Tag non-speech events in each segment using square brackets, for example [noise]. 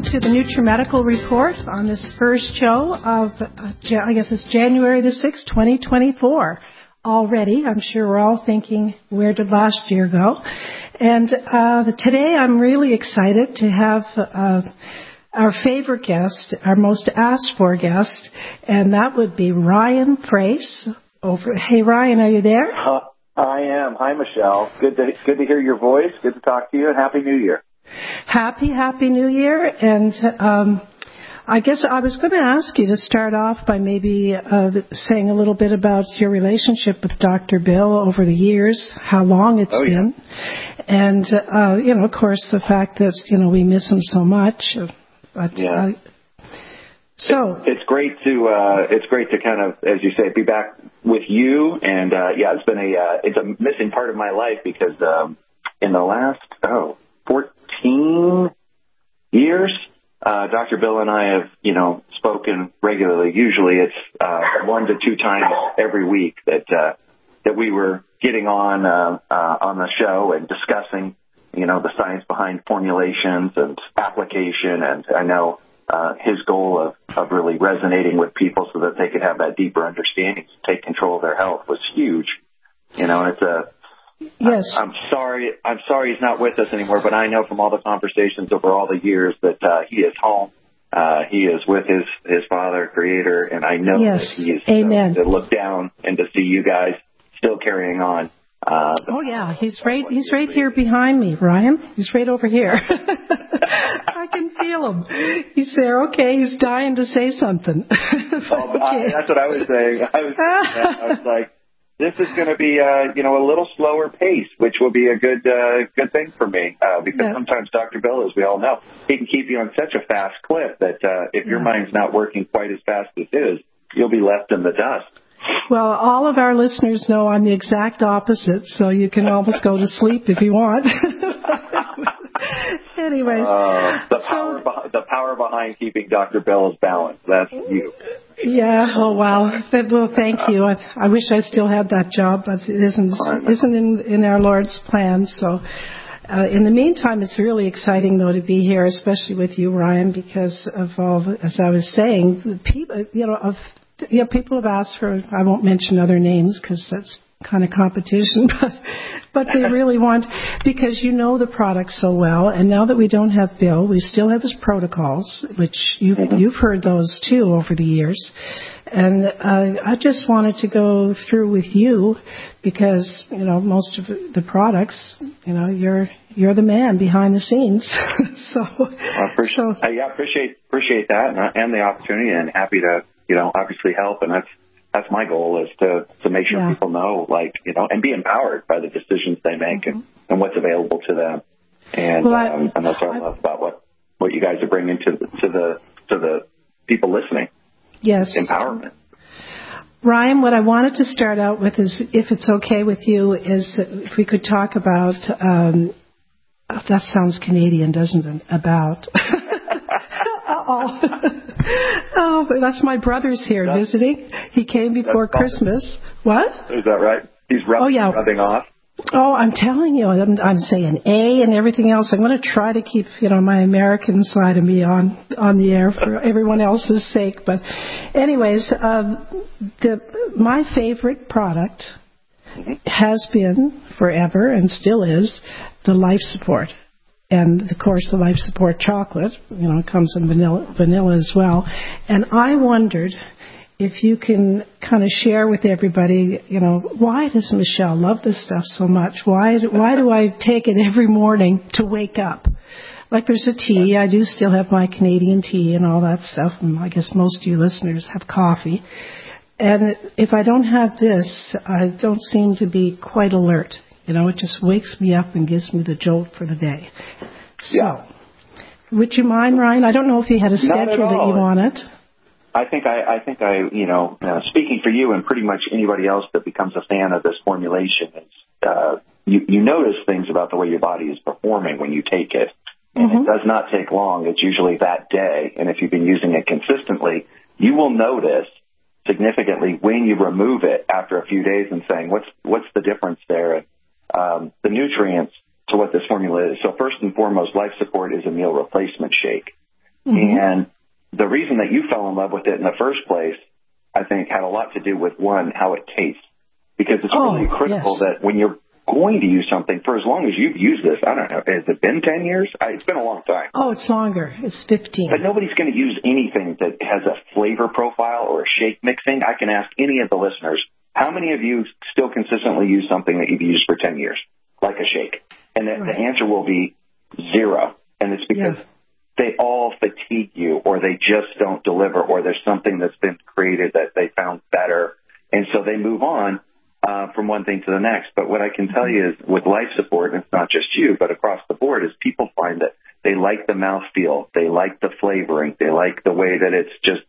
Welcome to the NutriMedical Report on this first show of, uh, I guess it's January the 6th, 2024. Already, I'm sure we're all thinking, where did last year go? And uh, today I'm really excited to have uh, our favorite guest, our most asked for guest, and that would be Ryan Price. Over. Hey Ryan, are you there? I am. Hi, Michelle. Good to good to hear your voice. Good to talk to you, and happy New Year. Happy, happy New Year. And um, I guess I was going to ask you to start off by maybe uh, saying a little bit about your relationship with Dr. Bill over the years, how long it's Oh, yeah. been, and uh, you know, of course, the fact that you know we miss him so much. But Yeah. uh, so It's great to uh, it's great to kind of, as you say, be back with you. And uh, yeah, it's been a uh, it's a missing part of my life because um, in the last oh 14 years, uh, Dr. Bill and I have you know spoken regularly. Usually, it's uh, one to two times every week that uh, that we were getting on uh, uh, on the show and discussing you know the science behind formulations and application. And I know uh, his goal of, of really resonating with people so that they could have that deeper understanding to take control of their health was huge. You know, and it's a yes, I'm sorry. I'm sorry he's not with us anymore. But I know from all the conversations over all the years that uh, he is home. Uh, he is with his his father, Creator, and I know Yes. that he is Amen. to look down and to see you guys still carrying on. Uh, Oh yeah, he's right. He's right here behind me, Ryan. He's right over here. [laughs] I can feel him. He's there. Okay, he's dying to say something. [laughs] Oh, I, that's what I was saying. I was, [laughs] I was like, this is going to be, uh, you know, a little slower pace, which will be a good, uh, good thing for me, uh, because Yeah. sometimes Dr. Bill, as we all know, he can keep you on such a fast clip that, uh, if your mind's not working quite as fast as his, you'll be left in the dust. Well, all of our listeners know I'm the exact opposite, so you can almost go to sleep if you want. [laughs] Anyways, Uh, the so- power, the power behind keeping Dr. Bill's balance. That's you. yeah. Oh wow. Well, thank you. I, I wish I still had that job, but it isn't isn't in in our Lord's plan. So. Uh, in the meantime, it's really exciting though to be here, especially with you, Ryan, because of all. The, as I was saying, the people, you know, of know, people have asked for. I won't mention other names because that's kind of competition, [laughs] but but they really want because you know the product so well, and now that we don't have Bill, we still have his protocols, which you you've heard those too over the years. And uh, I just wanted to go through with you because you know most of the products, you know, you're you're the man behind the scenes. [laughs] so, I appreciate, so uh, yeah, appreciate appreciate that and, and the opportunity, and happy to you know obviously help. And that's that's my goal is to to make sure Yeah. people know, like you know, and be empowered by the decisions they make and, and what's available to them. And Well, I- um, and that's what I, I- love about what what you guys are bringing to the, to the to the people listening. yes, Empowerment. Ryan, what I wanted to start out with is, if it's okay with you, is if we could talk about. Um, that sounds Canadian, doesn't it? About. [laughs] oh, [laughs] oh, but that's my brother's here That's- visiting. He came before. Christmas. What? Is that right? He's rubbing, Oh, yeah. rubbing off. Oh, I'm telling you, I'm, I'm saying A and everything else. I'm going to try to keep, you know, my American side of me on on the air for [laughs] everyone else's sake. But, anyways, um, the my favorite product has been forever and still is the Life Support, and of course the Life Support chocolate. You know, comes in vanilla vanilla as well. And I wondered if you can kind of share with everybody, you know, why does Michelle love this stuff so much? Why why do I take it every morning to wake up? Like there's a tea. I do still have my Canadian tea and all that stuff, and I guess most of you listeners have coffee. and if I don't have this, I don't seem to be quite alert. You know, it just wakes me up and gives me the jolt for the day. So, Yeah. would you mind, Ryan? I don't know if you had a schedule that you wanted. I think I, I think I, you know, uh, speaking for you and pretty much anybody else that becomes a fan of this formulation, is, uh, you, you notice things about the way your body is performing when you take it. And Mhm. it does not take long. It's usually that day. And if you've been using it consistently, you will notice significantly when you remove it after a few days and saying, what's, what's the difference there? Um, the nutrients to what this formula is. So first and foremost, life support is a meal replacement shake. And the reason that you fell in love with it in the first place, I think, had a lot to do with one, how it tastes. Because it's Oh, really critical yes. that when you're going to use something for as long as you've used this, I don't know, has it been 10 years? I, it's been a long time. Oh, it's longer. It's 15. But nobody's going to use anything that has a flavor profile or a shake mixing. I can ask any of the listeners, how many of you still consistently use something that you've used for 10 years, like a shake? And the, the answer will be zero. And it's because Yeah. they all fatigue you or they just don't deliver or there's something that's been created that they found better. And so they move on uh, from one thing to the next. But what I can tell you is with life support, and it's not just you, but across the board, is people find that they like the mouthfeel, they like the flavoring, they like the way that it's just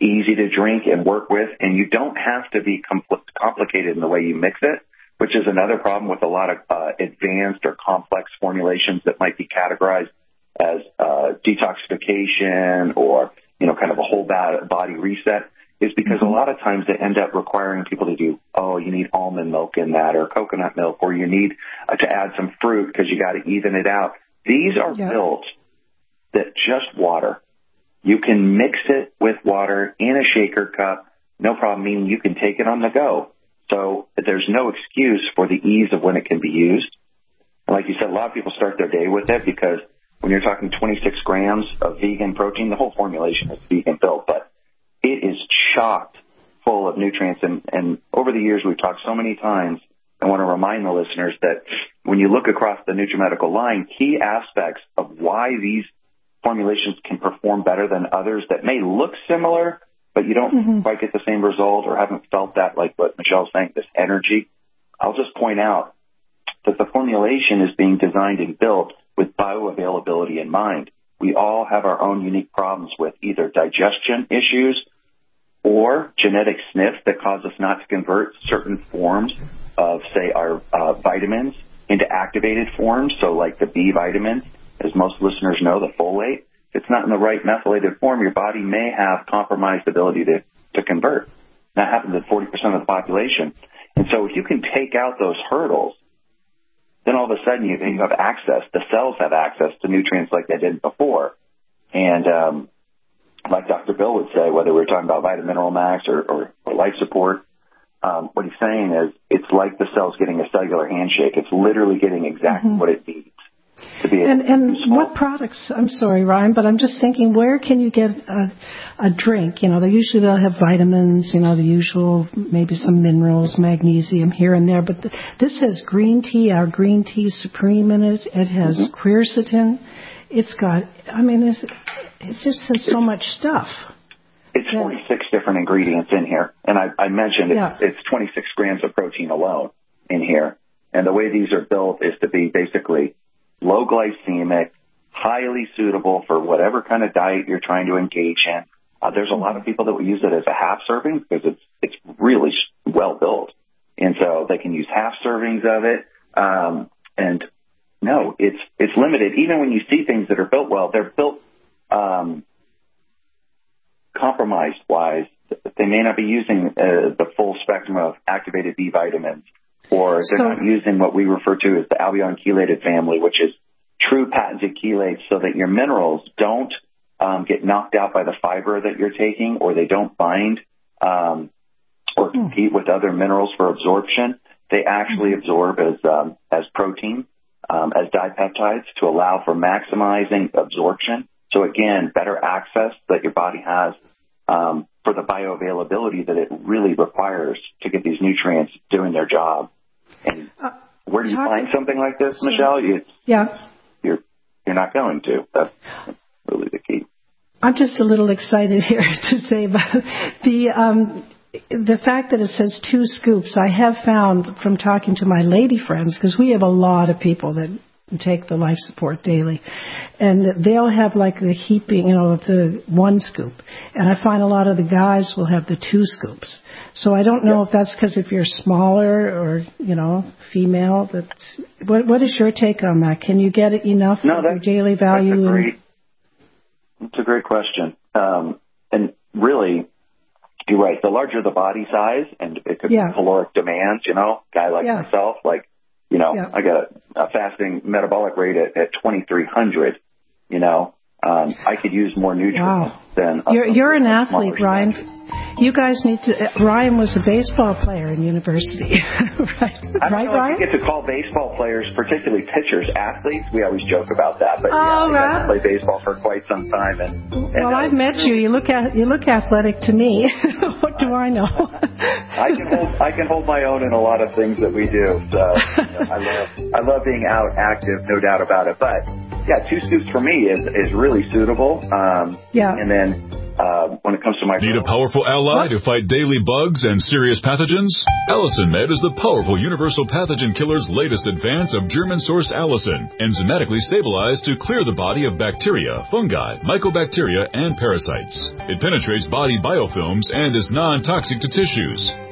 easy to drink and work with, and you don't have to be compl- complicated in the way you mix it, which is another problem with a lot of uh, advanced or complex formulations that might be categorized as uh, detoxification or you know kind of a whole body reset is because a lot of times they end up requiring people to do oh you need almond milk in that or coconut milk or you need uh, to add some fruit because you got to even it out. These are built that just water. You can mix it with water in a shaker cup, no problem, meaning you can take it on the go. So there's no excuse for the ease of when it can be used. And like you said, a lot of people start their day with it because when you're talking 26 grams of vegan protein, the whole formulation is vegan built, but it is chocked full of nutrients. And, and over the years, we've talked so many times. I want to remind the listeners that when you look across the NutriMedical line, key aspects of why these formulations can perform better than others that may look similar, but you don't quite get the same result or haven't felt that, like what Michelle's saying, this energy. I'll just point out that the formulation is being designed and built with bioavailability in mind. We all have our own unique problems with either digestion issues or genetic SNPs that cause us not to convert certain forms of, say, our uh, vitamins into activated forms. So, like the B vitamins, as most listeners know, the folate. If it's not in the right methylated form, your body may have compromised ability to, to convert. That happens in 40% of the population. And so, if you can take out those hurdles, then all of a sudden you, you have access. The cells have access to nutrients like they did before. And um, like Dr. Bill would say, whether we're talking about Vitamin Mineral Max or, or, or life support, um, what he's saying is it's like the cell's getting a cellular handshake. It's literally getting exactly what it needs. And and what products? I'm sorry, Ryan, but I'm just thinking, where can you get a, a drink? You know, they usually they'll have vitamins. You know, the usual, maybe some minerals, magnesium here and there. But th- this has green tea, our green tea supreme in it. It has Mm-hmm. quercetin. It's got. I mean, it's, it just has so much stuff. It's Yeah. 46 different ingredients in here. And I, I mentioned it's, Yeah. it's 26 grams of protein alone in here. And the way these are built is to be basically low glycemic, highly suitable for whatever kind of diet you're trying to engage in. Uh, there's a lot of people that will use it as a half serving because it's, it's really well built. And so they can use half servings of it. Um, and no, it's, it's limited. Even when you see things that are built well, they're built, um, compromised wise, they may not be using uh, the full spectrum of activated B vitamins, or they're not using what we refer to as the albion chelated family, which is true patented chelates, so that your minerals don't um, get knocked out by the fiber that you're taking, or they don't bind um, or compete with other minerals for absorption. They actually absorb as um, as protein, um, as dipeptides to allow for maximizing absorption. So again, better access that your body has um, for the bioavailability that it really requires to get these nutrients doing their job. And where do you find something like this, Michelle? You, Yeah. you're you're not going to. That's really the key. I'm just a little excited [laughs] here to say about the um, the fact that it says two scoops, I have found from talking to my lady friends, because we have a lot of people that take the life support daily, and they'll have like the heaping, you know, the one scoop, and I find a lot of the guys will have the two scoops. So I don't know if that's because if you're smaller or you know female. That what what is your take on that? Can you get it enough no, of your daily value? That's a great, that's a great question, um, and really. You're right. The larger the body size, and it could Yeah. be caloric demands. You know, guy like Yeah. myself, like you know, Yeah. I got a, a fasting metabolic rate at, at 2,300. You know, um, I could use more nutrients Wow. than You're you're an athlete, Ryan. You guys need to. uh, Ryan was a baseball player in university, [laughs] right? I right, know Ryan? if you get to call baseball players, particularly pitchers, athletes. We always joke about that, but Oh, yeah, I right. to play baseball for quite some time. And, and Well, uh, I've met you. You look at you look athletic to me. [laughs] what do I know? I can hold I can hold my own in a lot of things that we do. So you know, I love I love being out active, no doubt about it. But yeah, two scoops for me is is really suitable. Um, Yeah. And then uh, when it comes to my Need a powerful ally to fight daily bugs and serious pathogens? AllicinMed is the powerful universal pathogen killer's latest advance of German-sourced allicin, enzymatically stabilized to clear the body of bacteria, fungi, mycobacteria, and parasites. It penetrates body biofilms and is non-toxic to tissues.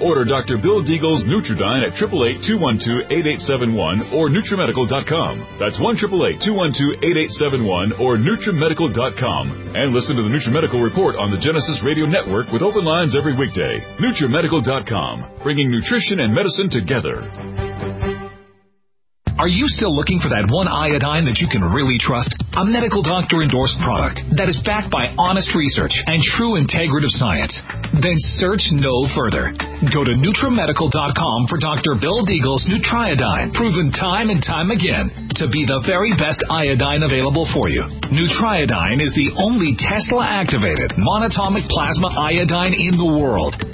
Order Dr. Bill Deagle's Nutriodine at 888-212-8871 or NutriMedical.com. That's 1-888-212-8871 or NutriMedical.com. And listen to the NutriMedical Report on the Genesis Radio Network with open lines every weekday. NutriMedical.com, bringing nutrition and medicine together. Are you still looking for that one iodine that you can really trust? A medical doctor endorsed product that is backed by honest research and true integrative science? Then search no further. Go to NutriMedical.com for Dr. Bill Deagle's Nutriodine, proven time and time again to be the very best iodine available for you. Nutriodine is the only Tesla activated monatomic plasma iodine in the world.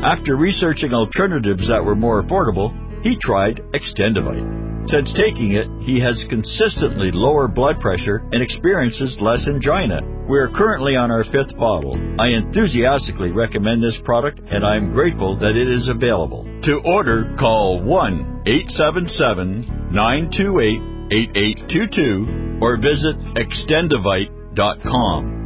After researching alternatives that were more affordable, he tried Xtendovite. Since taking it, he has consistently lower blood pressure and experiences less angina. We are currently on our fifth bottle. I enthusiastically recommend this product and I am grateful that it is available. To order, call 1 877 928 8822 or visit xtendovite.com.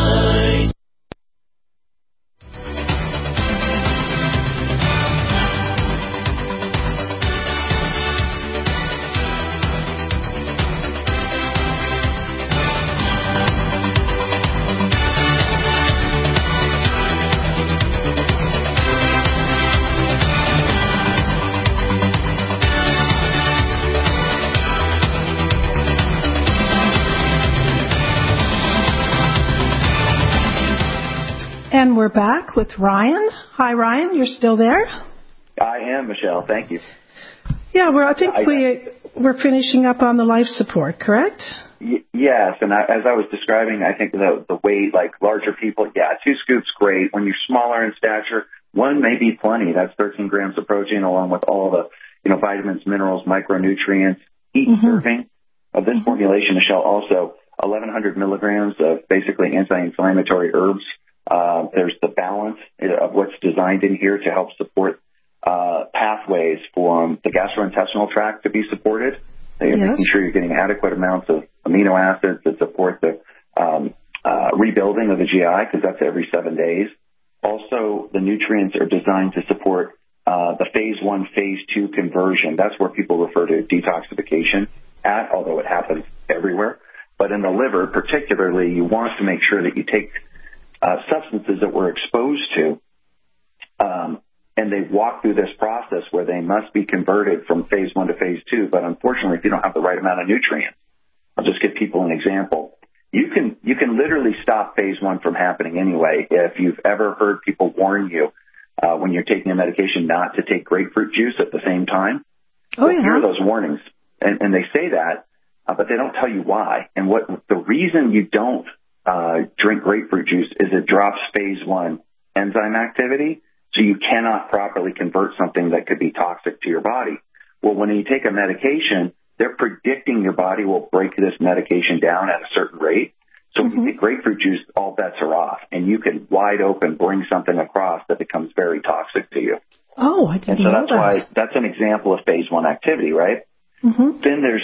And we're back with Ryan. Hi, Ryan. You're still there? I am Michelle. Thank you. Yeah, we're. I think I- we we're finishing up on the life support, correct? Y- yes, and I, as I was describing, I think the the weight, like larger people, yeah, two scoops great. When you're smaller in stature, one may be plenty. That's 13 grams of protein, along with all the you know vitamins, minerals, micronutrients. Each Mhm. serving of this formulation, Michelle, also 1,100 milligrams of basically anti-inflammatory herbs. Uh, there's the balance of what's designed in here to help support uh, pathways for the gastrointestinal tract to be supported. Yes. making sure you're getting adequate amounts of amino acids that support the um, uh, rebuilding of the GI because that's every seven days. Also, the nutrients are designed to support uh, the phase one, phase two conversion. That's where people refer to detoxification at, although it happens everywhere. But in the liver, particularly, you want to make sure that you take uh, substances that we're exposed to, um, and they walk through this process where they must be converted from phase one to phase two. But unfortunately, if you don't have the right amount of nutrients, I'll just give people an example. You can you can literally stop phase one from happening anyway. If you've ever heard people warn you uh, when you're taking a medication not to take grapefruit juice at the same time, Oh you'll hear those warnings, and, and they say that, uh, but they don't tell you why. And what the reason you don't uh, drink grapefruit juice is it drops phase one enzyme activity, so you cannot properly convert something that could be toxic to your body. Well, when you take a medication, they're predicting your body will break this medication down at a certain rate. So when you take grapefruit juice, all bets are off, and you can wide open bring something across that becomes very toxic to you. Oh, I didn't so know that's that. why that's an example of phase one activity, right? hmm Then there's,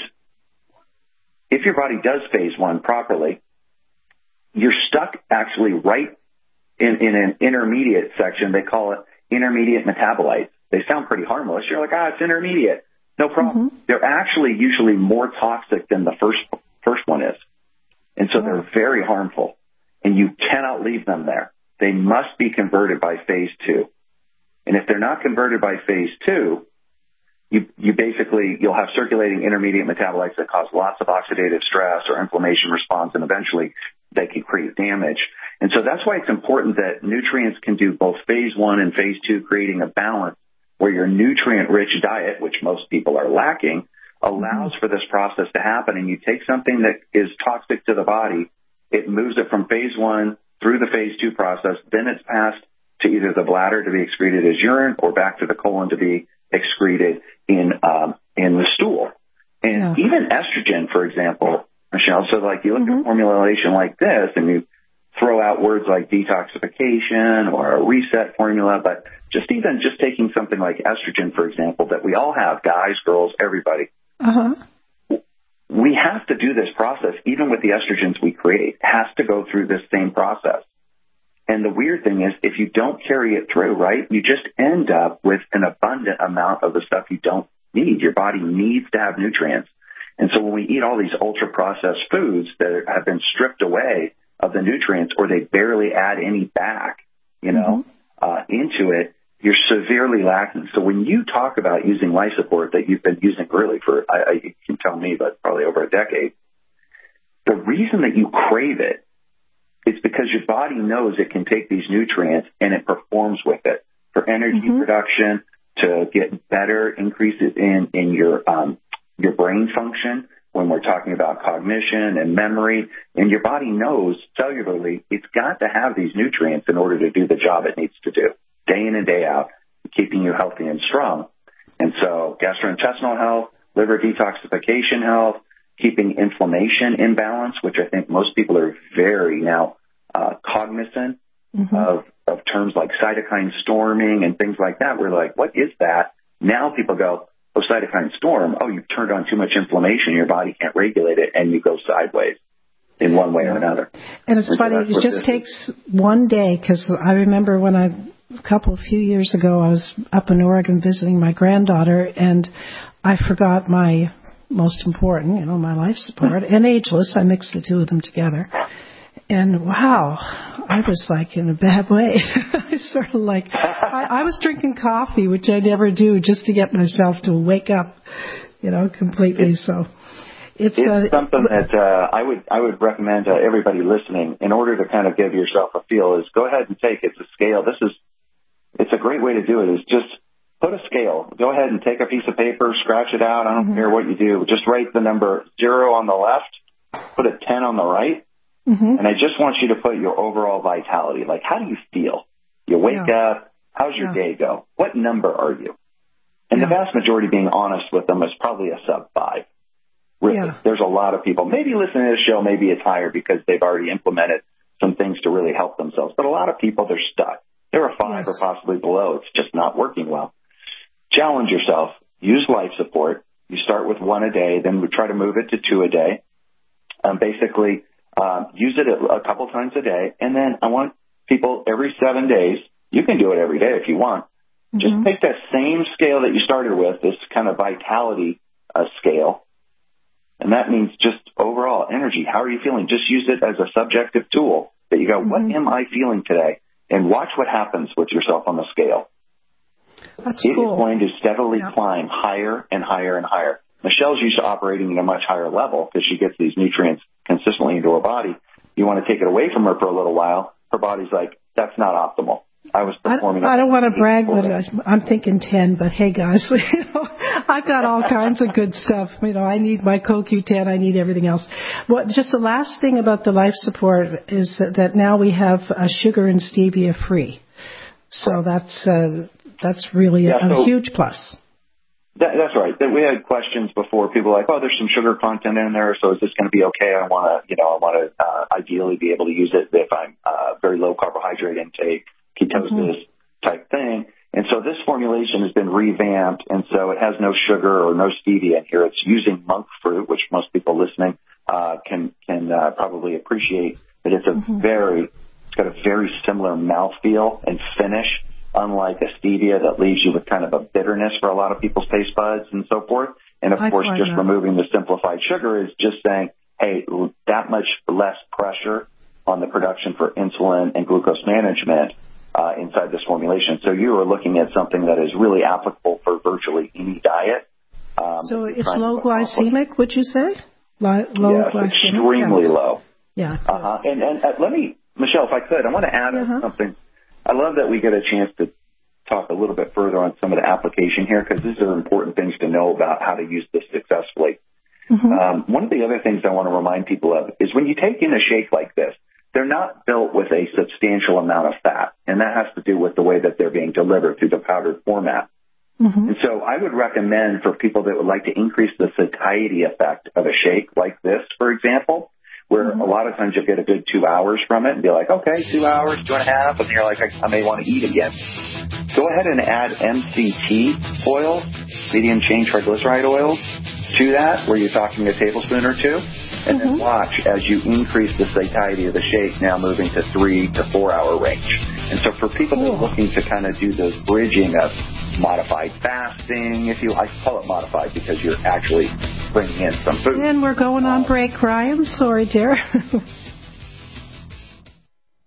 if your body does phase one properly, you're stuck actually right in, in an intermediate section. They call it intermediate metabolites. They sound pretty harmless. You're like, ah, it's intermediate. No problem. They're actually usually more toxic than the first, first one is. And so they're very harmful and you cannot leave them there. They must be converted by phase two. And if they're not converted by phase two, you, you basically, you'll have circulating intermediate metabolites that cause lots of oxidative stress or inflammation response and eventually they can create damage. And so that's why it's important that nutrients can do both phase one and phase two, creating a balance where your nutrient rich diet, which most people are lacking, allows for this process to happen. And you take something that is toxic to the body, it moves it from phase one through the phase two process, then it's passed to either the bladder to be excreted as urine or back to the colon to be excreted in um, in the stool. And Yeah. even estrogen, for example, Michelle. So like you look at a formulation like this and you throw out words like detoxification or a reset formula, but just even just taking something like estrogen, for example, that we all have, guys, girls, everybody, Uh huh. we have to do this process, even with the estrogens we create, it has to go through this same process. And the weird thing is, if you don't carry it through, right, you just end up with an abundant amount of the stuff you don't need. Your body needs to have nutrients. And so when we eat all these ultra processed foods that have been stripped away of the nutrients or they barely add any back, you know, uh, into it, you're severely lacking. So when you talk about using life support that you've been using really for, I, I, you can tell me, but probably over a decade, the reason that you crave it is because your body knows it can take these nutrients and it performs with it for energy production to get better increases in, in your, um, your brain function when we're talking about cognition and memory. And your body knows cellularly it's got to have these nutrients in order to do the job it needs to do day in and day out, keeping you healthy and strong. And so gastrointestinal health, liver detoxification health, keeping inflammation in balance, which I think most people are very now uh, cognizant of, of terms like cytokine storming and things like that. We're like, what is that? Now people go, oh, cytokine storm. Oh, you've turned on too much inflammation. Your body can't regulate it and you go sideways in one way or another. And it's And funny, that's it just takes one day because I remember when I, a couple, a few years ago, I was up in Oregon visiting my granddaughter and I forgot my most important, you know, my life support [laughs] and ageless. I mixed the two of them together. And wow, I was like in a bad way. [laughs] I sort of like, I, I was drinking coffee, which I never do, just to get myself to wake up, you know, completely. So it's, It's uh, something that uh, I would I would recommend to everybody listening in order to kind of give yourself a feel is go ahead and take it's a scale. This is it's a great way to do it is just put a scale. Go ahead and take a piece of paper, scratch it out. I don't care what you do. Just write the number zero on the left put a 10 on the right. Mm-hmm. And I just want you to put your overall vitality. Like, how do you feel? You wake Yeah. up. How's your Yeah. day go? What number are you? And the vast majority, being honest with them, is probably a sub five. Really, Yeah. there's a lot of people. Maybe listening to this show, maybe it's higher because they've already implemented some things to really help themselves. But a lot of people, they're stuck. They're a five Yes. or possibly below. It's just not working well. Challenge yourself. Use life support. You start with one a day, then we try to move it to two a day. Um, basically, use it a, couple times a day, and then I want people every seven days. You can do it every day if you want. Just Mhm. take that same scale that you started with, this kind of vitality uh, scale, and that means just overall energy. How are you feeling? Just use it as a subjective tool that you go, what Mhm. am I feeling today? And watch what happens with yourself on the scale. That's It is cool. going to steadily Yeah. climb higher and higher and higher. Michelle's used to operating at a much higher level because she gets these nutrients consistently into her body. You want to take it away from her for a little while. Her body's like, that's not optimal. I was I, performing. I don't want to brag, but. I'm thinking 10. But hey, guys, [laughs] you know, I've got all kinds of good stuff. You know, I need my CoQ10. I need everything else. What? Just the last thing about the life support is that, that now we have uh, sugar and stevia free. So that's uh, that's really Yeah, a, a so- huge plus. That, that's right. That we had questions before. People were like, oh, there's some sugar content in there, so is this going to be okay? I want to, you know, I want to uh, ideally be able to use it if I'm uh, very low carbohydrate intake, ketosis type thing. And so this formulation has been revamped, and so it has no sugar or no stevia in here. It's using monk fruit, which most people listening uh, can can uh, probably appreciate. But it's a very, it's got a very similar mouthfeel and finish unlike a stevia that leaves you with kind of a bitterness for a lot of people's taste buds and so forth. And of I course, just that. removing the simplified sugar is just saying, hey, that much less pressure on the production for insulin and glucose management uh, inside this formulation. So you are looking at something that is really applicable for virtually any diet. Um, So it's low glycemic, would you say? Low yes, glycemic. extremely yeah. low. Yeah. Uh-huh. And, and uh, let me, Michelle, if I could, I want to add Uh-huh. something. I love that we get a chance to talk a little bit further on some of the application here because these are important things to know about how to use this successfully. Mhm. Um, one of the other things I want to remind people of is when you take in a shake like this, they're not built with a substantial amount of fat, and that has to do with the way that they're being delivered through the powdered format. Mhm. And so I would recommend for people that would like to increase the satiety effect of a shake like this, for example, where a mm-hmm. lot of times you'll get a good two hours from it and be like, okay, two hours, two and a half, and you're like, I, I may want to eat again. Go ahead and add MCT oil, medium chain triglyceride oils, to that, where you're talking a tablespoon or two, and then mm-hmm. watch as you increase the satiety of the shake, now moving to three to four hour range. And so for people that are looking to kind of do those bridging of modified fasting, if you, I call it modified because you're actually bringing in some food. And we're going on um, break, Ryan. Sorry, dear. [laughs]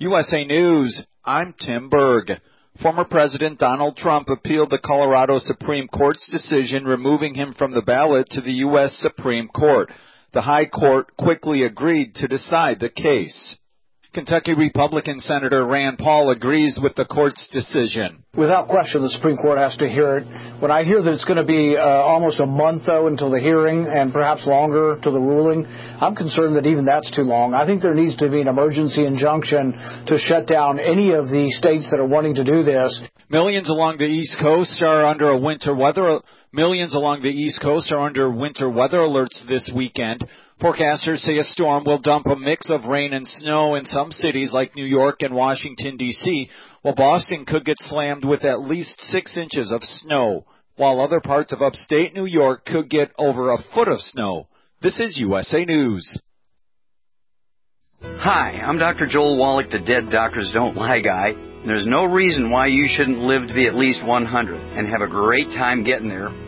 USA News, I'm Tim Berg. Former President Donald Trump appealed the Colorado Supreme Court's decision removing him from the ballot to the U.S. Supreme Court. The High Court quickly agreed to decide the case. Kentucky Republican Senator Rand Paul agrees with the court's decision. Without question, the Supreme Court has to hear it. When I hear that it's going to be uh, almost a month, though, until the hearing and perhaps longer to the ruling, I'm concerned that even that's too long. I think there needs to be an emergency injunction to shut down any of the states that are wanting to do this. Millions along the East Coast are under a winter weather Millions along the East Coast are under winter weather alerts this weekend. Forecasters say a storm will dump a mix of rain and snow in some cities like New York and Washington, D.C., while Boston could get slammed with at least six inches of snow, while other parts of upstate New York could get over a foot of snow. This is USA News. Hi, I'm Dr. Joel Wallach, the Dead Doctors Don't Lie guy. There's no reason why you shouldn't live to be at least 100 and have a great time getting there.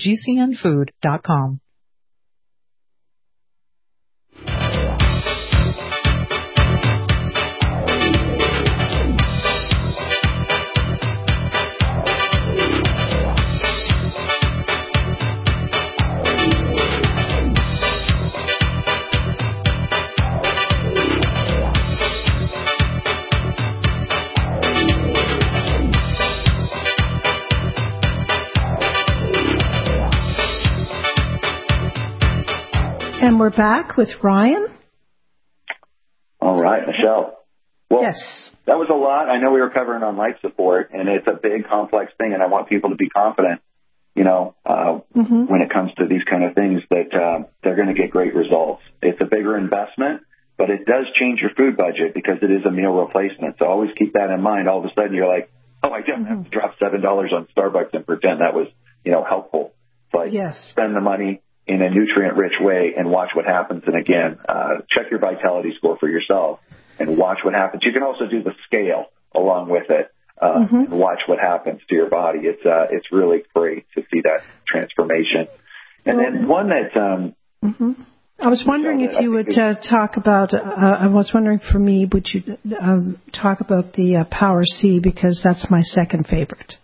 gcnfood.com. And we're back with Ryan. All right, Michelle. Well, yes. that was a lot. I know we were covering on life support, and it's a big, complex thing, and I want people to be confident, you know, uh, mm-hmm. when it comes to these kind of things, that uh, they're going to get great results. It's a bigger investment, but it does change your food budget because it is a meal replacement. So always keep that in mind. All of a sudden, you're like, oh, I didn't mm-hmm. have to drop seven dollars on Starbucks and pretend that was, you know, helpful. But yes. spend the money, in a nutrient rich way and watch what happens. And again, uh, check your vitality score for yourself and watch what happens. You can also do the scale along with it. Uh, mm-hmm. and watch what happens to your body. It's, uh, it's really great to see that transformation. And well, then one that, um, mm-hmm. I was wondering if you would uh, talk about. Uh, I was wondering for me, would you um, talk about the uh, Power C because that's my second favorite.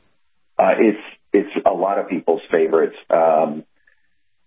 Uh, it's it's a lot of people's favorites. Um,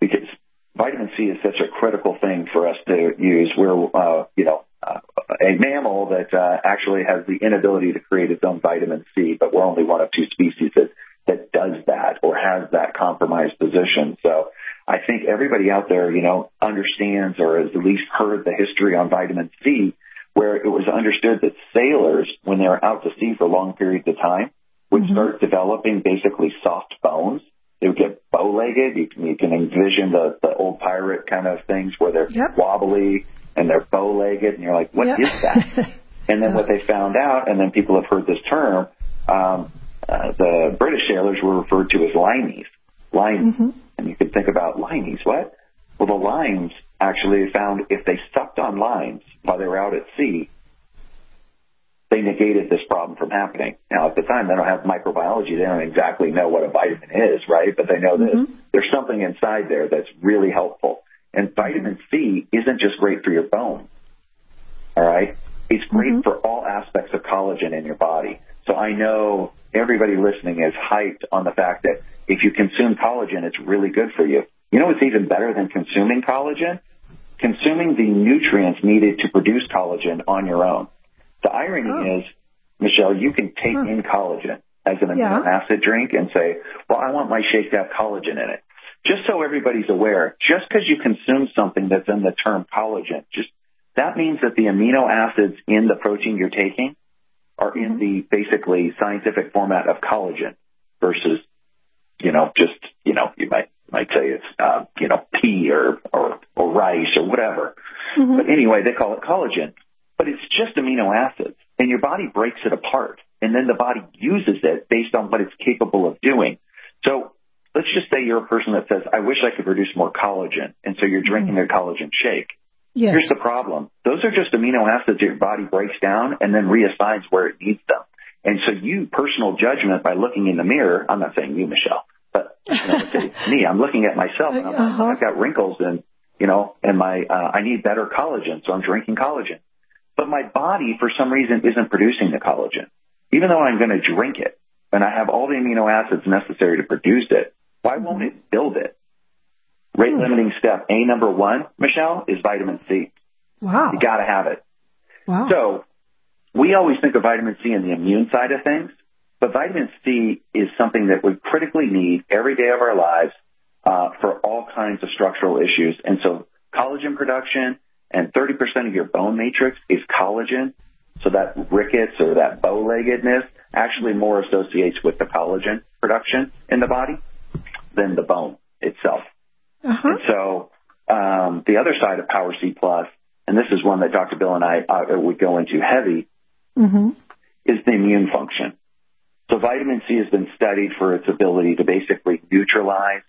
because vitamin C is such a critical thing for us to use. We're, uh, you know, uh, a mammal that uh, actually has the inability to create its own vitamin C, but we're only one of two species that that does that or has that compromised position. So I think everybody out there, you know, understands or has at least heard the history on vitamin C, where it was understood that sailors, when they were out to sea for long periods of time, would mm-hmm. start developing basically soft bones they would get bow-legged. You can, you can envision the, the old pirate kind of things where they're yep. wobbly and they're bow-legged, and you're like, what yep. is that? [laughs] and then what they found out, and then people have heard this term, um, uh, the British sailors were referred to as limeys. Limes. Mm-hmm. And you could think about limeys. What? Well, the limes actually found if they sucked on limes while they were out at sea, they negated this problem from happening. Now, at the time, they don't have microbiology. They don't exactly know what a vitamin is, right? But they know that mm-hmm. there's something inside there that's really helpful. And vitamin C isn't just great for your bone. All right. It's great mm-hmm. for all aspects of collagen in your body. So I know everybody listening is hyped on the fact that if you consume collagen, it's really good for you. You know what's even better than consuming collagen? Consuming the nutrients needed to produce collagen on your own. The irony oh. is, Michelle, you can take huh. in collagen as an amino acid drink and say, well, I want my shake to have collagen in it. Just so everybody's aware, just because you consume something that's in the term collagen, just that means that the amino acids in the protein you're taking are mm-hmm. in the basically scientific format of collagen versus, you know, just, you know, you might, might say it's, uh, you know, pea or, or, or rice or whatever. Mm-hmm. But anyway, they call it collagen, just amino acids and your body breaks it apart and then the body uses it based on what it's capable of doing. So let's just say you're a person that says, I wish I could produce more collagen. And so you're drinking mm-hmm. a collagen shake. Yes. Here's the problem. Those are just amino acids your body breaks down and then reassigns where it needs them. And so you, personal judgment by looking in the mirror, I'm not saying you, Michelle, but you know, [laughs] me, I'm looking at myself and I'm, uh-huh. I've got wrinkles and, you know, and my, uh, I need better collagen, so I'm drinking collagen. But my body, for some reason, isn't producing the collagen. Even though I'm going to drink it and I have all the amino acids necessary to produce it, why won't mm-hmm. it build it? Rate limiting step A number one, Michelle, is vitamin C. Wow. You gotta have it. Wow. So we always think of vitamin C in the immune side of things, but vitamin C is something that we critically need every day of our lives uh, for all kinds of structural issues. And so collagen production and 30% of your bone matrix is collagen. So that rickets or that bow-leggedness actually more associates with the collagen production in the body than the bone itself. Uh-huh. And so um, the other side of Power C Plus, and this is one that Dr. Bill and I uh, would go into heavy, mm-hmm. is the immune function. So vitamin C has been studied for its ability to basically neutralize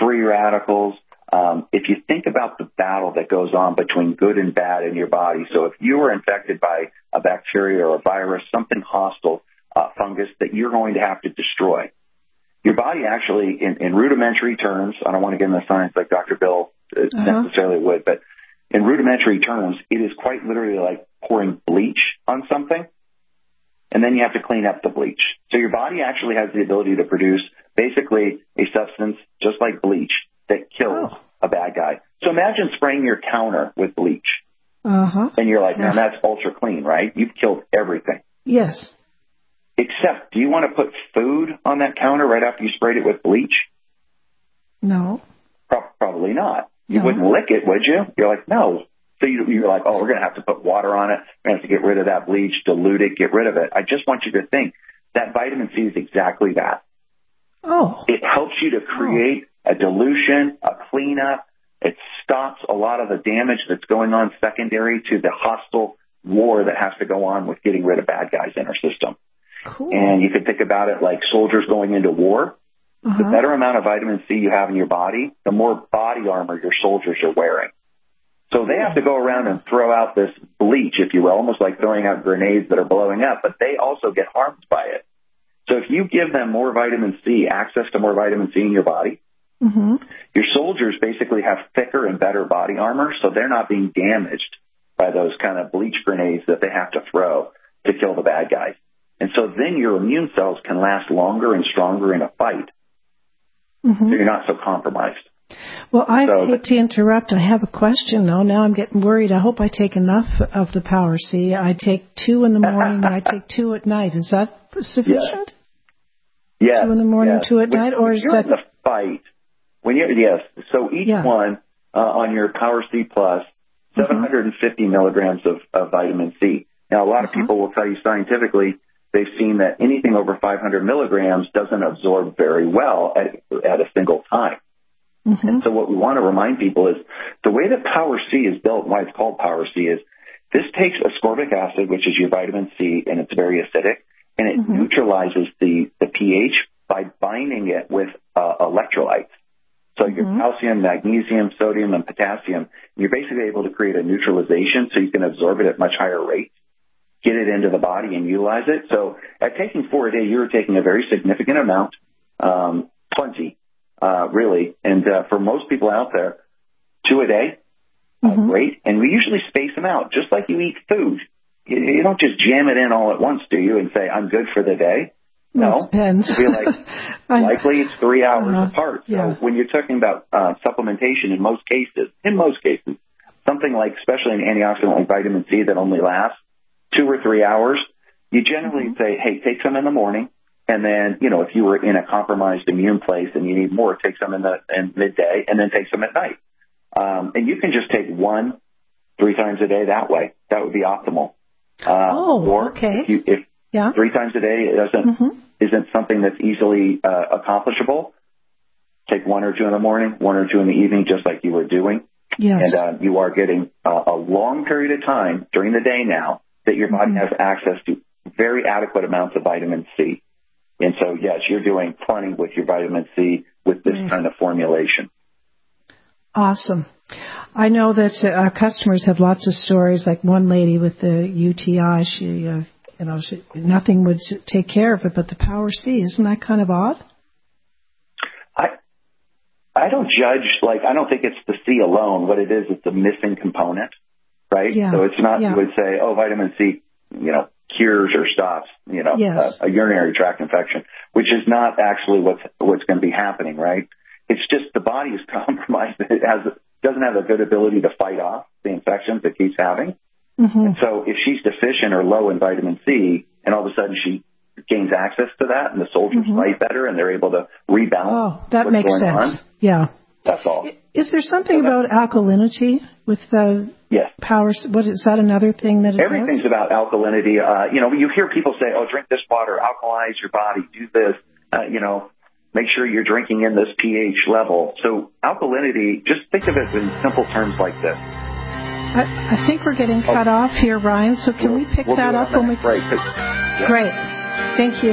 free radicals. Um, if you think about the battle that goes on between good and bad in your body, so if you are infected by a bacteria or a virus, something hostile, uh, fungus that you're going to have to destroy, your body actually, in, in rudimentary terms, I don't want to get into science like Dr. Bill uh, uh-huh. necessarily would, but in rudimentary terms, it is quite literally like pouring bleach on something, and then you have to clean up the bleach. So your body actually has the ability to produce basically a substance just like bleach that kills oh. a bad guy. So imagine spraying your counter with bleach. Uh-huh. And you're like, man, that's ultra clean, right? You've killed everything. Yes. Except, do you want to put food on that counter right after you sprayed it with bleach? No. Pro- probably not. You no. wouldn't lick it, would you? You're like, no. So you, you're like, oh, we're going to have to put water on it. We're going to have to get rid of that bleach, dilute it, get rid of it. I just want you to think that vitamin C is exactly that. Oh. It helps you to create. A dilution, a cleanup. It stops a lot of the damage that's going on secondary to the hostile war that has to go on with getting rid of bad guys in our system. Cool. And you could think about it like soldiers going into war. Uh-huh. The better amount of vitamin C you have in your body, the more body armor your soldiers are wearing. So they have to go around and throw out this bleach, if you will, almost like throwing out grenades that are blowing up, but they also get harmed by it. So if you give them more vitamin C, access to more vitamin C in your body, mm-hmm. your soldiers basically have thicker and better body armor, so they're not being damaged by those kind of bleach grenades that they have to throw to kill the bad guys. And so then your immune cells can last longer and stronger in a fight. Mm-hmm. So you're not so compromised. Well, I so, hate to interrupt. I have a question though. Now I'm getting worried. I hope I take enough of the Power C. I take two in the morning and I [laughs] take two at night. Is that sufficient? Yes. Two in the morning, yes. two at when, night, or is you're that in the fight? Yes. So each one uh, on your Power C plus, mm-hmm. 750 milligrams of, of vitamin C. Now a lot of uh-huh. people will tell you scientifically they've seen that anything over 500 milligrams doesn't absorb very well at, at a single time. Mm-hmm. And so what we want to remind people is the way that Power C is built, why it's called Power C is this takes ascorbic acid, which is your vitamin C, and it's very acidic, and it mm-hmm. neutralizes the, the pH by binding it with uh, electrolytes. So your mm-hmm. calcium, magnesium, sodium, and potassium You're basically able to create a neutralization so you can absorb it at much higher rates, get it into the body and utilize it. So at taking four a day, you're taking a very significant amount, um, plenty, uh, really. And uh, for most people out there, two a day, mm-hmm. great. And we usually space them out, just like you eat food. You, you don't just jam it in all at once, do you? And say, I'm good for the day. No, depends. [laughs] I feel like likely it's three hours uh, apart. So yeah. when you're talking about uh, supplementation, in most cases, in most cases, something like, especially an antioxidant like vitamin C that only lasts two or three hours, you generally mm-hmm. say, hey, take some in the morning, and then, you know, if you were in a compromised immune place and you need more, take some in the in midday and then take some at night. Um, and you can just take one three times a day that way. That would be optimal. Uh, oh, or okay. If, you, if yeah. three times a day doesn't mm-hmm. isn't something that's easily uh, accomplishable, take one or two in the morning, one or two in the evening, just like you were doing. Yes. And uh, you are getting uh, a long period of time during the day now that your body mm-hmm. has access to very adequate amounts of vitamin C. And so, yes, you're doing plenty with your vitamin C with this mm. kind of formulation. Awesome. I know that uh, our customers have lots of stories. Like one lady with the UTI, she, uh, you know, she, nothing would take care of it, but the Power C. Isn't that kind of odd? I I don't judge. Like I don't think it's the C alone. What it is, it's the missing component, right? Yeah. So it's not. Yeah. You would say, oh, vitamin C, you know, cures or stops, you know, yes. a, a urinary tract infection, which is not actually what's what's going to be happening, right? It's just the body is [laughs] compromised. It has doesn't have a good ability to fight off the infections it keeps having. Mm-hmm. And so if she's deficient or low in vitamin C, and all of a sudden she gains access to that, and the soldiers mm-hmm. fight better, and they're able to rebalance. Oh, that makes sense. On, yeah. That's all. Is there something so about alkalinity with the yes. power? What is that? Another thing that everything's does? about alkalinity. Uh, you know, you hear people say, "Oh, drink this water, alkalize your body, do this." Uh, you know, make sure you're drinking in this pH level. So alkalinity, just think of it in simple terms like this. I, I think we're getting cut oh. off here, Ryan. So can we'll, we pick we'll that up when we? Break. Yeah. Great. Thank you.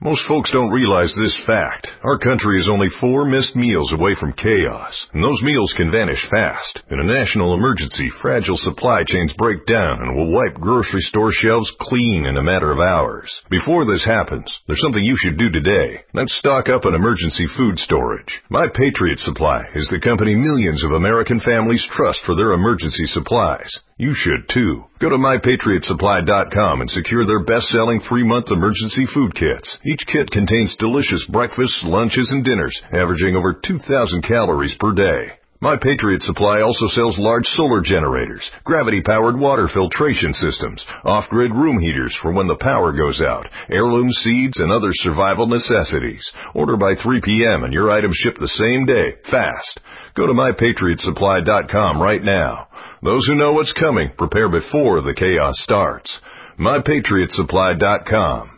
Most folks don't realize this fact. Our country is only four missed meals away from chaos, and those meals can vanish fast. In a national emergency, fragile supply chains break down and will wipe grocery store shelves clean in a matter of hours. Before this happens, there's something you should do today. Let's stock up on emergency food storage. My Patriot Supply is the company millions of American families trust for their emergency supplies. You should too. Go to mypatriotsupply.com and secure their best-selling three-month emergency food kits. Each kit contains delicious breakfasts, lunches, and dinners, averaging over 2,000 calories per day. My Patriot Supply also sells large solar generators, gravity-powered water filtration systems, off-grid room heaters for when the power goes out, heirloom seeds, and other survival necessities. Order by 3 p.m. and your items ship the same day, fast. Go to mypatriotsupply.com right now. Those who know what's coming prepare before the chaos starts. MyPatriotSupply.com.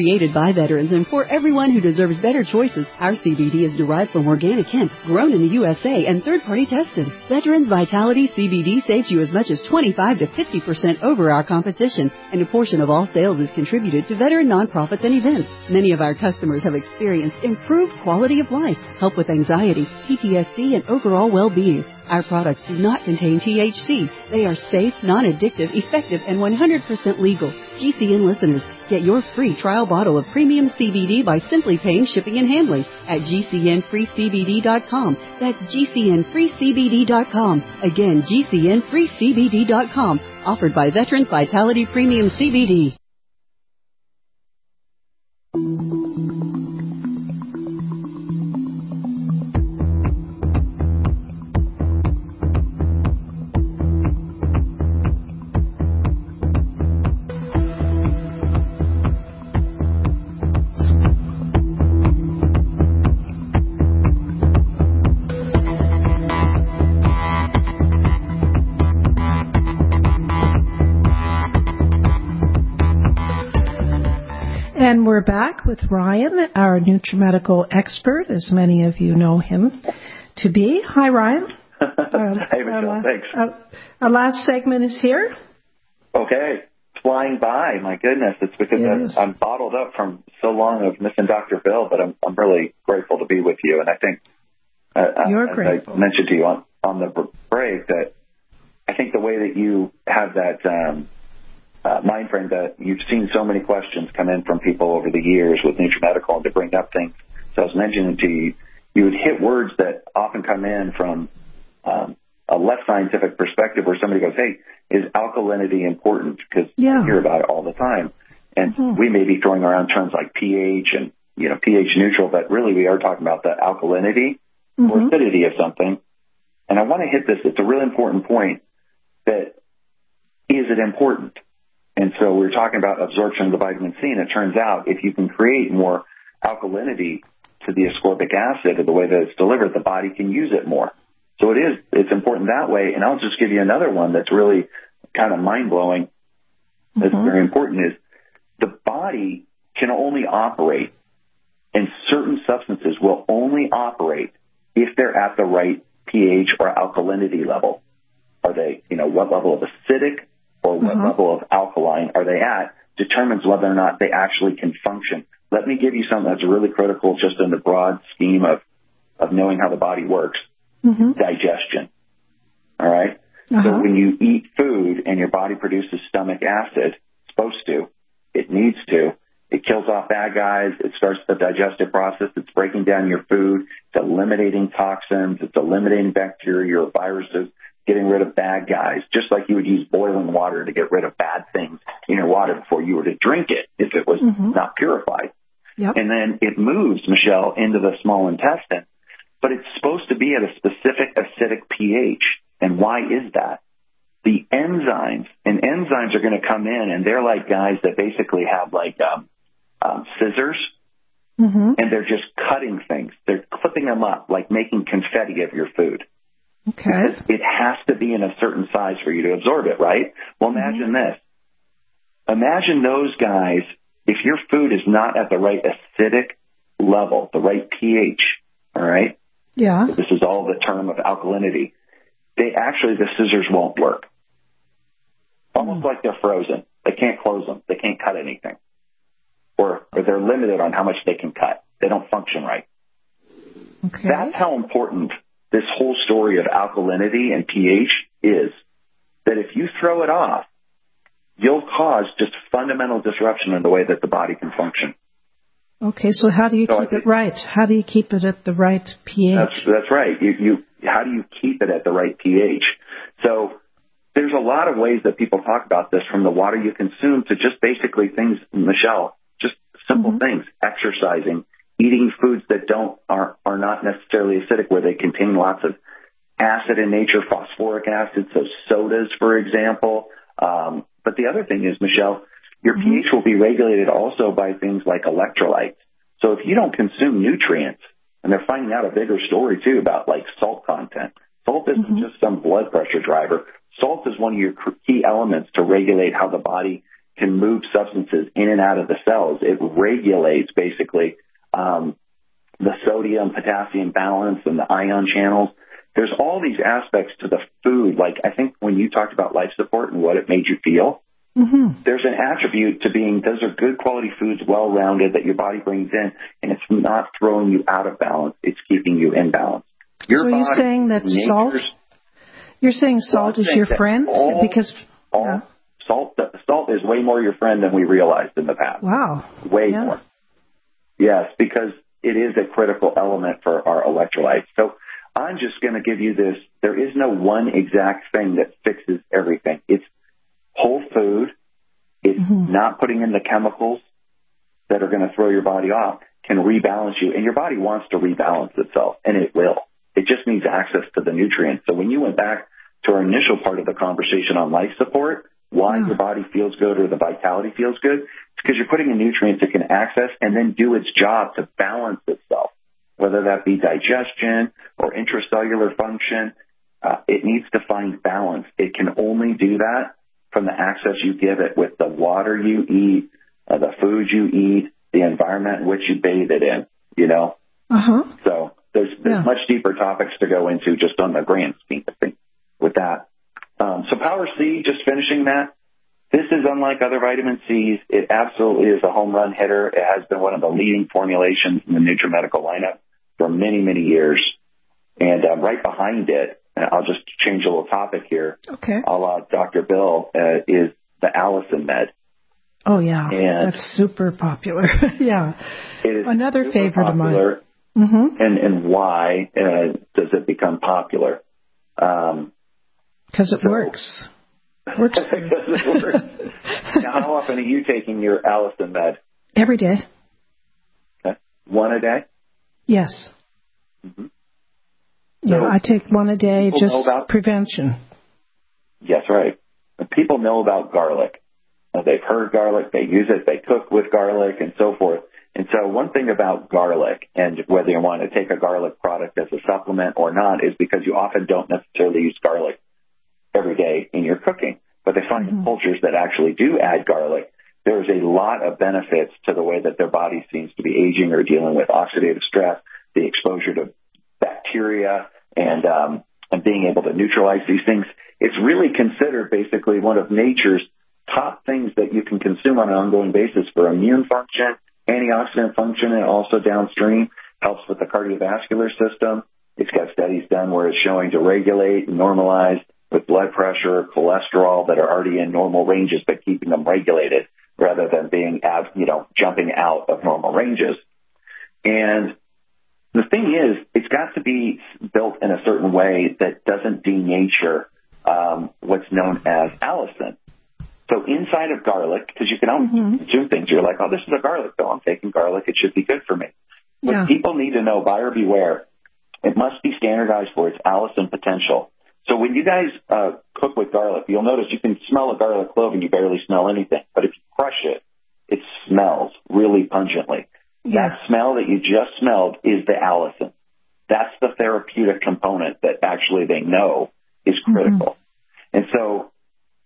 Created by veterans and for everyone who deserves better choices, our CBD is derived from organic hemp, grown in the USA and third party tested. Veterans Vitality CBD saves you as much as 25 to 50% over our competition, and a portion of all sales is contributed to veteran nonprofits and events. Many of our customers have experienced improved quality of life, help with anxiety, PTSD, and overall well-being. Our products do not contain THC. They are safe, non-addictive, effective, and 100% legal. GCN listeners, get your free trial bottle of premium CBD by simply paying shipping and handling at gcnfreecbd.com. That's gcnfreecbd.com. Again, gcnfreecbd.com. Offered by Veterans Vitality Premium CBD. And we're back with Ryan, our NutriMedical expert, as many of you know him to be. Hi, Ryan. [laughs] hey, Michelle. our, thanks. Our, our, last segment is here. Okay. Flying by. My goodness. It's because yes. I'm, I'm bottled up from so long of missing Dr. Bill, but I'm, I'm really grateful to be with you. And I think, uh, You're as grateful. I mentioned to you on, on the break, that I think the way that you have that um, uh, mind frame that you've seen so many questions come in from people over the years with NutriMedical and to bring up things. So I was mentioning to you, you would hit words that often come in from um, a less scientific perspective where somebody goes, hey, is alkalinity important? Because yeah. I hear about it all the time. And Mhm. we may be throwing around terms like pH and, you know, pH neutral, but really we are talking about the alkalinity or Mhm. acidity of something. And I want to hit this. It's a really important point that is it important? And so we are talking about absorption of the vitamin C, and it turns out if you can create more alkalinity to the ascorbic acid or the way that it's delivered, the body can use it more. So it is, it's important that way. And I'll just give you another one that's really kind of mind blowing. That's Mhm. very important is the body can only operate and certain substances will only operate if they're at the right pH or alkalinity level. Are they, you know, what level of acidic or what Mhm. level of alkaline are they at determines whether or not they actually can function. Let me give you something that's really critical just in the broad scheme of, of knowing how the body works. Mhm. Digestion. All right? So Uh-huh. when you eat food and your body produces stomach acid, it's supposed to, it needs to, it kills off bad guys, it starts the digestive process, it's breaking down your food, it's eliminating toxins, it's eliminating bacteria or viruses, getting rid of bad guys, just like you would use boiling water to get rid of bad things in your water before you were to drink it if it was Mhm. not purified. Yep. And then it moves, Michelle, into the small intestine. But it's supposed to be at a specific acidic pH. And why is that? The enzymes, and enzymes are going to come in, and they're like guys that basically have like um, um, scissors, Mhm. and they're just cutting things. They're clipping them up, like making confetti of your food. Okay. It has to be in a certain size for you to absorb it, right? Well, imagine mm-hmm. this. Imagine those guys if your food is not at the right acidic level, the right pH, all right? Yeah. This is all the term of alkalinity. They actually, the scissors won't work. Almost mm. like they're frozen. They can't close them. They can't cut anything. Or, or they're limited on how much they can cut. They don't function right. Okay. That's how important this whole story of alkalinity and pH is. That if you throw it off, you'll cause just fundamental disruption in the way that the body can function. Okay, so how do you So keep I it right? How do you keep it at the right pH? That's that's right. You you how do you keep it at the right pH? So there's a lot of ways that people talk about this, from the water you consume to just basically things, Michelle, just simple mm-hmm. things, exercising, eating foods that don't are are not necessarily acidic, where they contain lots of acid in nature, phosphoric acid, so sodas, for example. Um, but the other thing is, Michelle, your pH will be regulated also by things like electrolytes. So if you don't consume nutrients, and they're finding out a bigger story too about like salt content. Salt isn't just some blood pressure driver. Salt is one of your key elements to regulate how the body can move substances in and out of the cells. It regulates basically the sodium potassium balance and the ion channels. There's all these aspects to the food. Like I think when you talked about life support and what it made you feel, Mm-hmm. there's an attribute to being those are good quality foods, well rounded that your body brings in, and it's not throwing you out of balance. It's keeping you in balance. Your so you're saying that salt? You're saying salt is your friend all- because all salt salt is way more your friend than we realized in the past. wow. Way Yeah. more. Yes, because it is a critical element for our electrolytes. So I'm just going to give you this. There is no one exact thing that fixes everything. It's whole food. It's mm-hmm. not putting in the chemicals that are going to throw your body off can rebalance you. And your body wants to rebalance itself, and it will. It just needs access to the nutrients. So when you went back to our initial part of the conversation on life support, why your body feels good or the vitality feels good, it's because you're putting in nutrients it can access and then do its job to balance itself, whether that be digestion or intracellular function. Uh, it needs to find balance. It can only do that from the access you give it with the water you eat, uh, the food you eat, the environment in which you bathe it in, you know? Uh huh. So there's, there's Yeah. much deeper topics to go into just on the grand scheme of things with that. Um, so Power C, just finishing that. This is unlike other vitamin C's. It absolutely is a home run hitter. It has been one of the leading formulations in the NutriMedical lineup for many, many years. And uh, right behind it, and I'll just change a little topic here, Okay. a la Dr. Bill, uh, is the AllicinMed. Oh yeah. And- That's super popular. [laughs] yeah. It is Another favorite of mine. popular. Mm-hmm. And, and why uh, does it become popular? Because it works. [laughs] Works. Because it works. now, how often are you taking your AllicinMed? every day. Okay. One a day? Yes. Mm-hmm. Yeah, So, I take one a day, just about- prevention. Yes, right. And people know about garlic. Uh, they've heard garlic, they use it, they cook with garlic, and so forth. And so, one thing about garlic, and whether you want to take a garlic product as a supplement or not, is because you often don't necessarily use garlic every day in your cooking. But they find in cultures that actually do add garlic, there's a lot of benefits to the way that their body seems to be aging or dealing with oxidative stress, the exposure to bacteria, and um, and being able to neutralize these things. It's really considered basically one of nature's top things that you can consume on an ongoing basis for immune function, antioxidant function, and also downstream helps with the cardiovascular system. It's got studies done where it's showing to regulate and normalize with blood pressure, cholesterol that are already in normal ranges, but keeping them regulated rather than being, out, you know, jumping out of normal ranges. And the thing is, it's got to be built in a certain way that doesn't denature um, what's known as allicin. So inside of garlic, because you can always consume things, you're like, oh, this is a garlic pill. I'm taking garlic. It should be good for me. Yeah. People need to know, buyer beware, it must be standardized for its allicin potential. So when you guys uh, cook with garlic, you'll notice you can smell a garlic clove and you barely smell anything. But if you crush it, it smells really pungently. Yes. That smell that you just smelled is the allicin. That's the therapeutic component that actually they know is critical. And so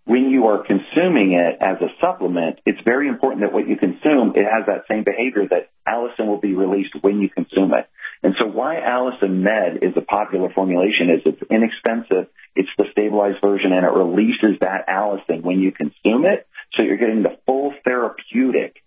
when you are consuming it as a supplement, it's very important that what you consume, it has that same behavior that allicin will be released when you consume it. And so why AllicinMed is a popular formulation is it's inexpensive, it's the stabilized version, and it releases that allicin when you consume it. So you're getting the full therapeutic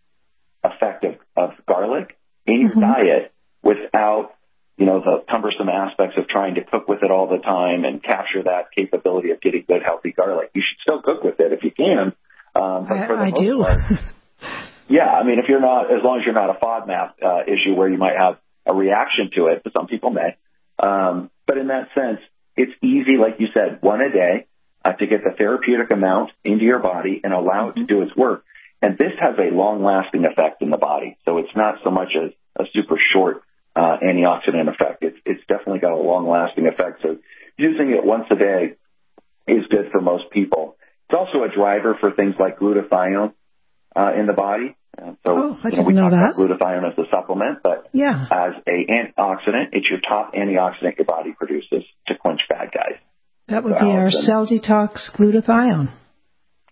effect of, of garlic in your mm-hmm. diet without you know, the cumbersome aspects of trying to cook with it all the time and capture that capability of getting good, healthy garlic. You should still cook with it if you can. Um, but I, for the I most do. Part, [laughs] yeah, I mean, if you're not, as long as you're not a FODMAP uh, issue where you might have a reaction to it, but some people may. Um, but in that sense, it's easy, like you said, one a day uh, to get the therapeutic amount into your body and allow mm-hmm. it to do its work. And this has a long-lasting effect in the body. So it's not so much a, a super short uh, antioxidant effect. It's, it's definitely got a long lasting effect. So using it once a day is good for most people. It's also a driver for things like glutathione uh, in the body. Uh, so oh, I you know, we know that. about glutathione as a supplement, but yeah. as a antioxidant, it's your top antioxidant your body produces to quench bad guys. That would so be our cell detox glutathione.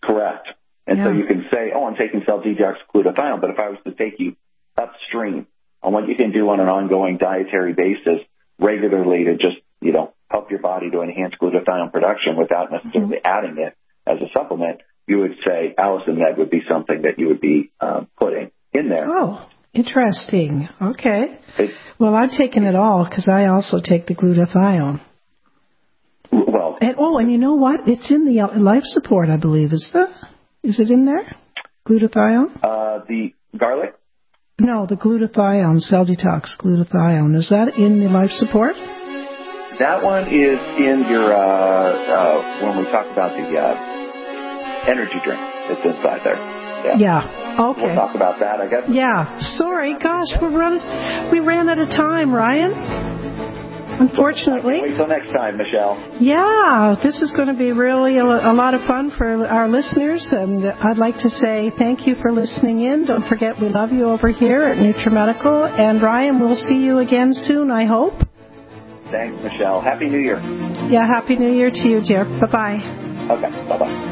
Correct. And yeah. so you can say, oh, I'm taking cell detox glutathione, but if I was to take you upstream on what you can do on an ongoing dietary basis regularly to just, you know, help your body to enhance glutathione production without necessarily mm-hmm. adding it as a supplement, you would say AllicinMed would be something that you would be um, putting in there. Oh, interesting. Okay. It, well, I've taken it all because I also take the glutathione. Well, and, oh, and you know what? It's in the uh, life support, I believe. Is the is it in there? Glutathione. Uh, the garlic. No, the glutathione, cell detox glutathione. Is that in the life support? That one is in your, uh, uh, when we talk about the uh, energy drink that's inside there. Yeah. yeah. Okay. We'll talk about that, I guess. Yeah. Sorry, gosh, we're running, we ran out of time, Ryan. Unfortunately. Wait till next time, Michelle. Yeah, this is going to be really a, a, lot of fun for our listeners, and I'd like to say thank you for listening in. Don't forget, we love you over here at NutriMedical, and Ryan, we'll see you again soon, I hope. Thanks, Michelle. Happy New Year. Yeah, Happy New Year to you, dear. Bye bye. Okay, bye bye.